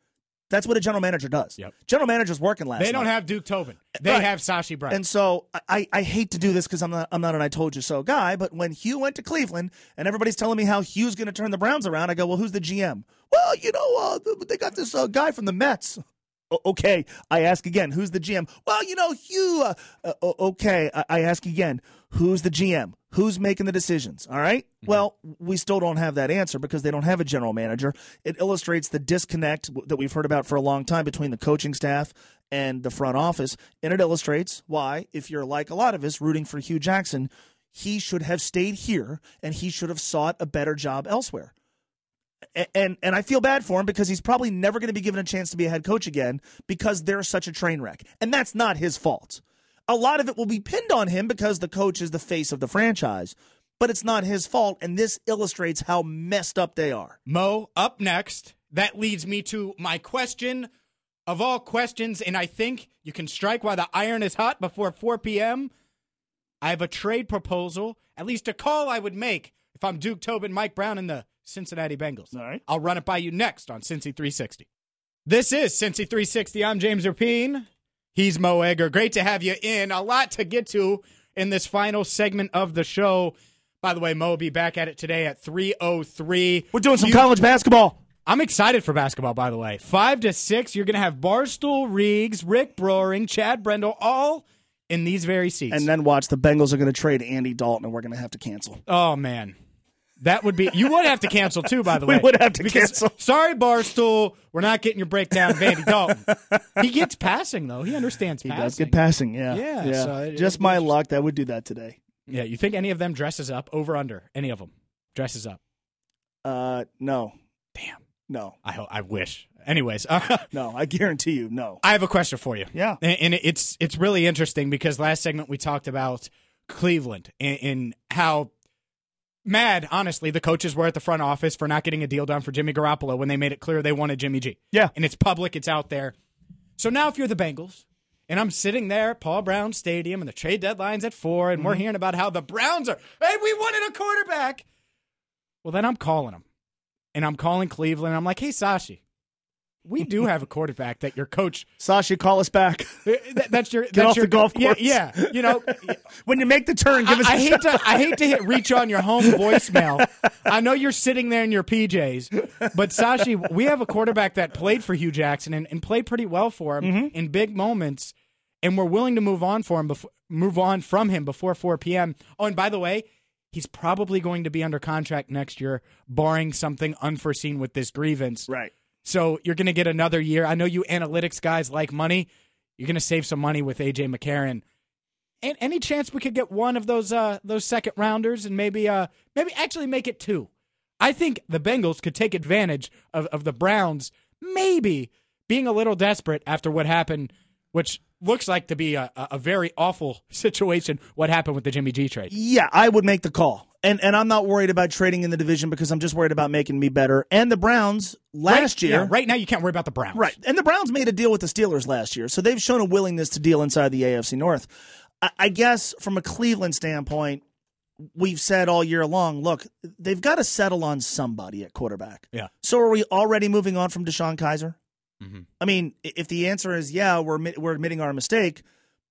That's what a general manager does. Yep. General manager's working last They don't night. have Duke Tobin. They Right. have Sashi Brown. And so I, I hate to do this because I'm not I'm not an I told you so guy, but when Hue went to Cleveland and everybody's telling me how Hue's going to turn the Browns around, I go, well, who's the GM? Well, you know, uh, they got this uh, guy from the Mets. Okay, I ask again, who's the GM? Well, you know, Hue. Uh, uh, okay, I-, I ask again, who's the GM? Who's making the decisions? All right? Mm-hmm. Well, we still don't have that answer because they don't have a general manager. It illustrates the disconnect that we've heard about for a long time between the coaching staff and the front office. And it illustrates why, if you're like a lot of us rooting for Hue Jackson, he should have stayed here and he should have sought a better job elsewhere. A- And and I feel bad for him because he's probably never going to be given a chance to be a head coach again because they're such a train wreck. And that's not his fault. A lot of it will be pinned on him because the coach is the face of the franchise, but it's not his fault. And this illustrates how messed up they are. Mo, up next. That leads me to my question of all questions, and I think you can strike while the iron is hot before 4 p.m. I have a trade proposal, at least a call I would make if I'm Duke Tobin, Mike Brown, and the Cincinnati Bengals. All right. I'll run it by you next on Cincy 360. This is Cincy 360. I'm James Rapien. He's Mo Egger. Great to have you in. A lot to get to in this final segment of the show. By the way, Mo will be back at it today at 3.03. We're doing some You- college basketball. I'm excited for basketball, by the way. Five to six, you're going to have Barstool Reegs, Rick Broering, Chad Brendel, all in these very seats. And then watch the Bengals are going to trade Andy Dalton, and we're going to have to cancel. oh man, that would be. You would have to cancel too, by the way. We would have to cancel. Sorry, Barstool, we're not getting your breakdown of Andy Dalton. he gets passing though. He understands He passing. does get passing, yeah. Yeah, so it- Just my luck that would do that today. Yeah, you think any of them dresses up? Over under any of them dresses up? Uh, no, Damn, no, I ho- I wish. Anyways, uh, no. I guarantee you, no. I have a question for you. Yeah. and, and it's it's really interesting because last segment we talked about Cleveland and, and how mad, honestly, the coaches were at the front office for not getting a deal done for Jimmy Garoppolo when they made it clear they wanted Jimmy G. Yeah. and it's public, it's out there. So now, if you're the Bengals. And I'm sitting there at Paul Brown Stadium, and the trade deadline's at four, and Mm-hmm. we're hearing about how the Browns are. Hey, we wanted a quarterback. Well, then I'm calling them, and I'm calling Cleveland. And I'm like, Hey, Sashi, we do have a quarterback that your coach Sashi, call us back that- that's your Get that's off your the golf yeah, course. Yeah, you know, when you make the turn. Give I, us. a I hate shot. to I hate to hit reach on your home voicemail. I know you're sitting there in your PJs, but Sashi, we have a quarterback that played for Hue Jackson and, and played pretty well for him Mm-hmm. in big moments, and we're willing to move on for him before move on from him before 4 p.m. Oh, and by the way. He's probably going to be under contract next year, barring something unforeseen with this grievance. Right. So you're going to get another year. I know you analytics guys like money. You're going to save some money with AJ McCarron. And any chance we could get one of those uh, those second rounders and maybe uh, maybe actually make it two? I think the Bengals could take advantage of, of the Browns maybe being a little desperate after what happened, which looks like to be a, a a very awful situation. What happened with the Jimmy G trade? Yeah, I would make the call. And and I'm not worried about trading in the division because I'm just worried about making me better. And the Browns last right, year, yeah, right now you can't worry about the Browns. Right. And the Browns made a deal with the Steelers last year, so they've shown a willingness to deal inside the AFC North. I, I guess from a Cleveland standpoint, we've said all year long, look, they've got to settle on somebody at quarterback. Yeah. So are we already moving on from DeShone Kizer? Mm-hmm. I mean, if the answer is yeah, we're we're admitting our mistake,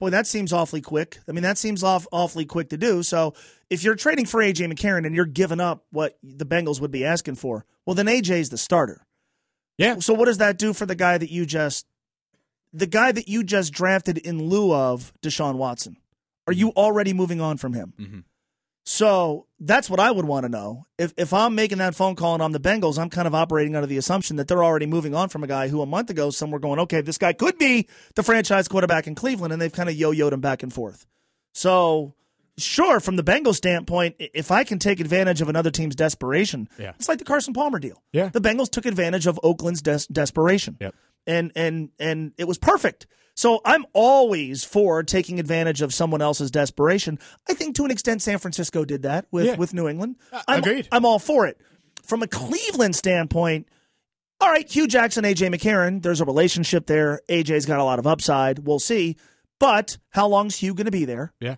boy, that seems awfully quick. I mean, that seems off, awfully quick to do. So if you're trading for AJ McCarron and you're giving up what the Bengals would be asking for, well, then AJ's the starter. Yeah. So what does that do for the guy that you just, the guy that you just drafted in lieu of Deshaun Watson? Are mm-hmm. you already moving on from him? Mm-hmm. So that's what I would want to know. If if I'm making that phone call and I'm the Bengals, I'm kind of operating under the assumption that they're already moving on from a guy who a month ago some were going, okay, this guy could be the franchise quarterback in Cleveland, and they've kind of yo-yoed him back and forth. So sure, from the Bengals standpoint, if I can take advantage of another team's desperation, Yeah. it's like the Carson Palmer deal. Yeah. the Bengals took advantage of Oakland's des- desperation. Yep. And and and it was perfect. So I'm always for taking advantage of someone else's desperation. I think to an extent San Francisco did that with Yeah. with New England. Uh, I'm, agreed. I'm all for it. From a Cleveland standpoint, all right, Hue Jackson, AJ McCarron, there's a relationship there. AJ's got a lot of upside. We'll see. But how long's Hue going to be there? Yeah.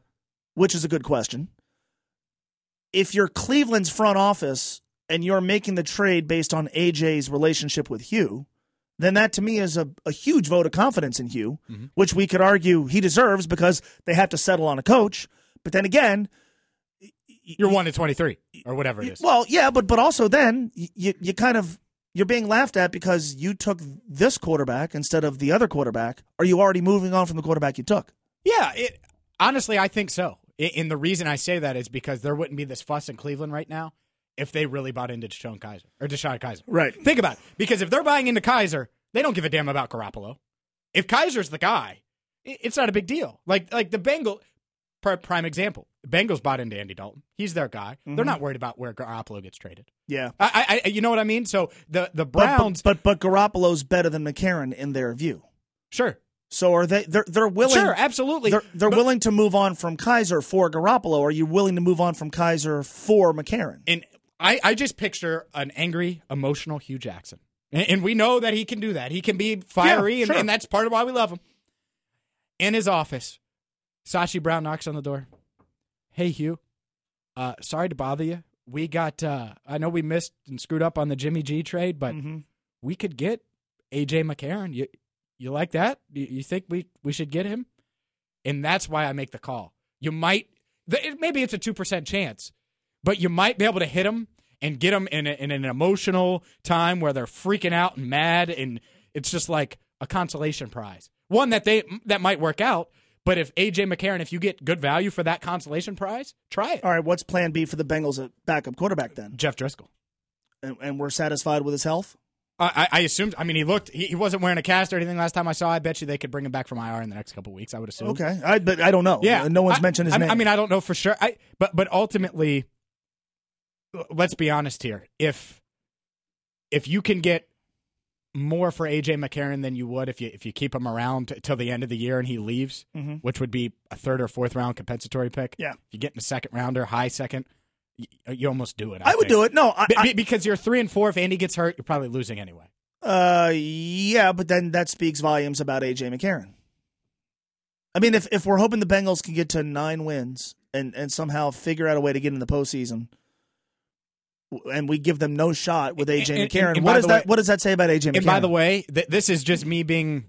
Which is a good question. If you're Cleveland's front office and you're making the trade based on AJ's relationship with Hue, then that to me is a, a huge vote of confidence in Hue, mm-hmm. which we could argue he deserves because they have to settle on a coach. But then again, You're one to twenty three or whatever it is. well, yeah, but but also then you you kind of you're being laughed at because you took this quarterback instead of the other quarterback. Are you already moving on from the quarterback you took? Yeah, it, honestly, I think so. And the reason I say that is because there wouldn't be this fuss in Cleveland right now if they really bought into DeShone Kizer or DeShone Kizer. Right. Think about it. Because if they're buying into Kizer, they don't give a damn about Garoppolo. If Kizer's the guy, it's not a big deal. Like like the Bengal prime example. The Bengals bought into Andy Dalton. He's their guy. They're mm-hmm. not worried about where Garoppolo gets traded. Yeah. I, I, I you know what I mean. So the the Browns, but, but but Garoppolo's better than McCarron in their view. sure, So are they? They're they're willing. sure, absolutely. They're, they're But- willing to move on from Kizer for Garoppolo. Are you willing to move on from Kizer for McCarron? And I, I just picture an angry, emotional Hue Jackson. And, and we know that he can do that. He can be fiery, Yeah, and, sure. and that's part of why we love him. In his office, Sashi Brown knocks on the door. Hey, Hue. Uh, sorry to bother you. We got, uh, I know we missed and screwed up on the Jimmy G trade, but Mm-hmm. we could get AJ McCarron. You, you like that? You, you think we, we should get him? And that's why I make the call. You might, maybe it's a 2% chance, but you might be able to hit them and get them in, a, in an emotional time where they're freaking out and mad, and it's just like a consolation prize. One that they that might work out, but if AJ McCarron, if you get good value for that consolation prize, try it. All right, what's Plan B for the Bengals at backup quarterback then? Jeff Driskel. And, and we're satisfied with his health. I, I I assumed. I mean, he looked. He, he wasn't wearing a cast or anything last time I saw. I bet you they could bring him back from IR in the next couple weeks. I would assume. Okay, I but I don't know. Yeah, no one's I- mentioned his I, name. I mean, I don't know for sure. I but but ultimately, let's be honest here. If if you can get more for AJ McCarron than you would if you if you keep him around t- till the end of the year and he leaves, Mhm. which would be a third or fourth round compensatory pick. Yeah. if you get in a second rounder, high second, you, you almost do it. I, I would think. do it. No, I, I- because you're three and four. If Andy gets hurt, you're probably losing anyway. Uh, yeah, but then that speaks volumes about AJ McCarron. I mean, if if we're hoping the Bengals can get to nine wins and and somehow figure out a way to get in the postseason, and we give them no shot with AJ And- and- McCarron, and what does that way- what does that say about AJ McCarron? And by the way, th- this is just me being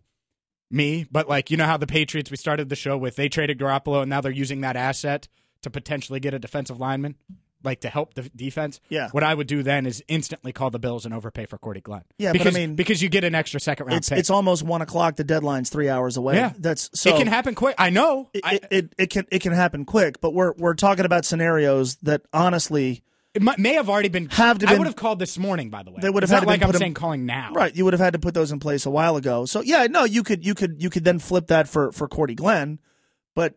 me, but like you know how the Patriots we started the show with they traded Garoppolo and now they're using that asset to potentially get a defensive lineman, like to help the defense. Yeah. What I would do then is instantly call the Bills and overpay for Cordy Glenn. Yeah, but I because, mean- because you get an extra second round it's pick. it's almost one o'clock. The deadline's three hours away. Yeah. that's so it can happen quick. I know. It, I- it, it, it can it can happen quick, but we're we're talking about scenarios that honestly, it might, may have already been. Have I been- would have called this morning. By the way, They would have It's had not like I'm saying calling now. right? You would have had to put those in place a while ago. So yeah, no, you could you could you could then flip that for for Cordy Glenn, but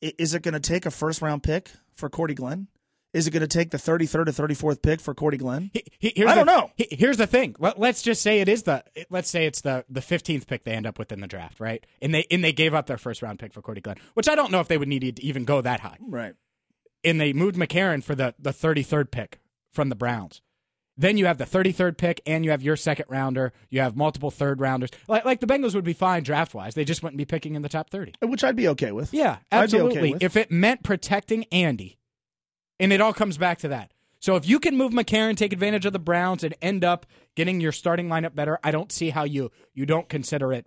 is it going to take a first round pick for Cordy Glenn? Is it going to take the thirty third or thirty fourth pick for Cordy Glenn? He- he- here's I the- don't know. he- Here's the thing. Let, us just say it is the. Let's say it's the the 15th pick they end up with in the draft, right? And they and they gave up their first round pick for Cordy Glenn, which I don't know if they would need to even go that high. Right. And they moved McCarron for the the 33rd pick from the Browns. Then you have the 33rd pick, and you have your second rounder. You have multiple third rounders. Like like the Bengals would be fine draft wise. They just wouldn't be picking in the top 30. Which I'd be okay with. Yeah, okay absolutely. with. if it meant protecting Andy, and it all comes back to that. So if you can move McCarron, take advantage of the Browns, and end up getting your starting lineup better, I don't see how you you don't consider it.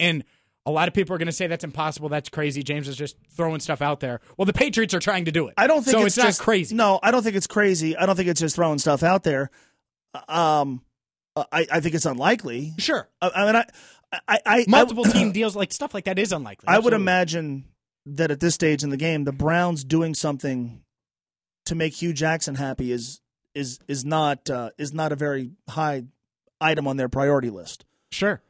And a lot of people are going to say that's impossible. That's crazy. James is just throwing stuff out there. Well, the Patriots are trying to do it. I don't think so. it's, It's, just not crazy. No, I don't think it's crazy. I don't think it's just throwing stuff out there. Um, I, I think it's unlikely. Sure. I, I mean, I, I, I Multiple I, team deals, like stuff like that, is unlikely. I would imagine that at this stage in the game, the Browns doing something to make Hue Jackson happy is is is not uh, is not a very high item on their priority list. Sure.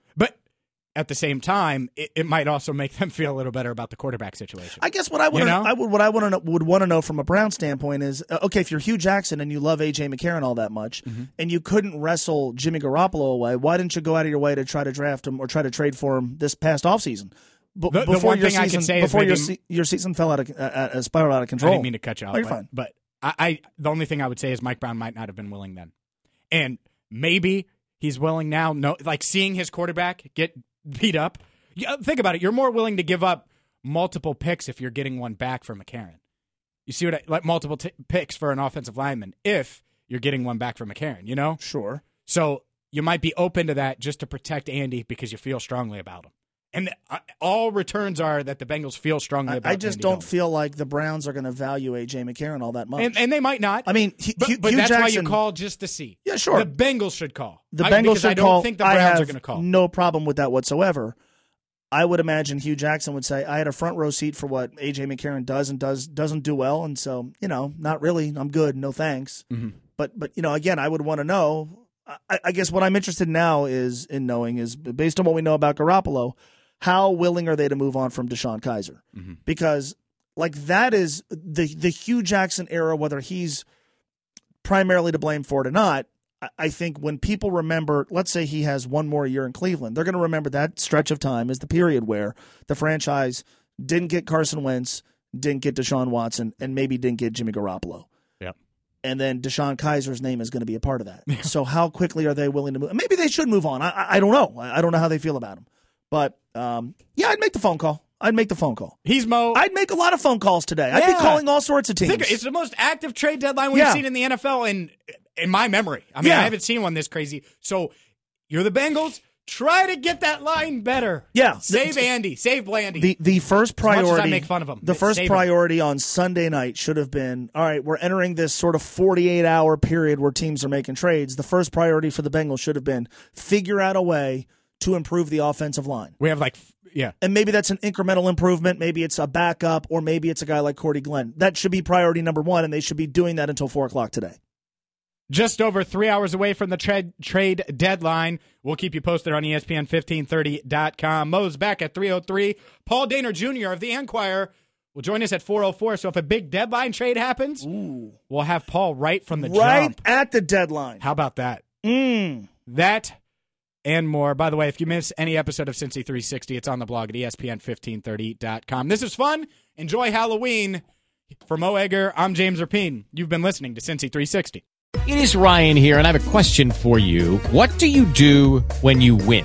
At the same time, it, it might also make them feel a little better about the quarterback situation. I guess what I would You know? I would what I want to would want to know from a Brown standpoint is uh, okay if you're Hue Jackson and you love AJ McCarron all that much Mm-hmm. and you couldn't wrestle Jimmy Garoppolo away, why didn't you go out of your way to try to draft him or try to trade for him this past offseason? B- The- the before one your thing I season, can say is before your se- your season fell out of uh, uh, spiraled out of control. I didn't mean to cut you off. Oh, you're but, fine. But I, I, the only thing I would say is Mike Brown might not have been willing then, and maybe he's willing now. No, like seeing his quarterback get beat up. Uh, think about it. You're more willing to give up multiple picks if you're getting one back for McCarron. You see what I, like multiple t- picks for an offensive lineman if you're getting one back for McCarron. You know, Sure. so you might be open to that just to protect Andy because you feel strongly about him. And uh, all returns are that the Bengals feel strongly about. I just Andy don't Dalton. feel like the Browns are going to value AJ McCarron all that much. and, and they might not. I mean, Hue, But, Hue, but Hue that's Jackson, why you call just to see. Yeah, sure. The Bengals should call. The I- Bengals should I don't call. think the Browns are going to call. No problem with that whatsoever. I would imagine Hue Jackson would say, "I had a front row seat for what AJ McCarron does and does doesn't do well, and so you know, not really. I'm good. No thanks." Mm-hmm. But but you know, again, I would want to know. I, I guess what I'm interested now is in knowing is based on what we know about Garoppolo, how willing are they to move on from DeShone Kizer? Mm-hmm. Because like that is the the Hue Jackson era, whether he's primarily to blame for it or not. I- I think when people remember, let's say he has one more year in Cleveland, they're going to remember that stretch of time as the period where the franchise didn't get Carson Wentz, didn't get Deshaun Watson, and maybe didn't get Jimmy Garoppolo. Yep. And then DeShone Kizer's name is going to be a part of that. so how quickly are they willing to move? Maybe they should move on. I, I, don't know. I don't know how they feel about him. But um, yeah, I'd make the phone call. I'd make the phone call. He's Mo. I'd make a lot of phone calls today. I'd be calling all sorts of teams. Think it's the most active trade deadline we've Yeah. seen in the NFL in in my memory. I mean, Yeah. I haven't seen one this crazy. So you're the Bengals. Try to get that line better. Yeah. Save The- Andy. Save Blandy. The the first much as I priority. make fun of 'em, the first priority on Sunday night should have been all right. We're entering this sort of forty-eight hour period where teams are making trades. The first priority for the Bengals should have been figure out a way to improve the offensive line. we have like, yeah. And maybe that's an incremental improvement. Maybe it's a backup, or maybe it's a guy like Cordy Glenn. That should be priority number one, and they should be doing that until four o'clock today. Just over three hours away from the trade trade deadline. We'll keep you posted on E ESPN1530.com. Mo's back at 303. Paul Dehner Jr. of the Enquirer will join us at 404. So if a big deadline trade happens, we'll have Paul right from the right jump. at the deadline. How about that? Mm. That and more. By the way, if you miss any episode of Cincy 360, it's on the blog at E ESPN1530.com. This is fun. Enjoy Halloween. For Mo Egger, I'm James Rapien. You've been listening to Cincy 360. It is Ryan here, and I have a question for you. What do you do when you win?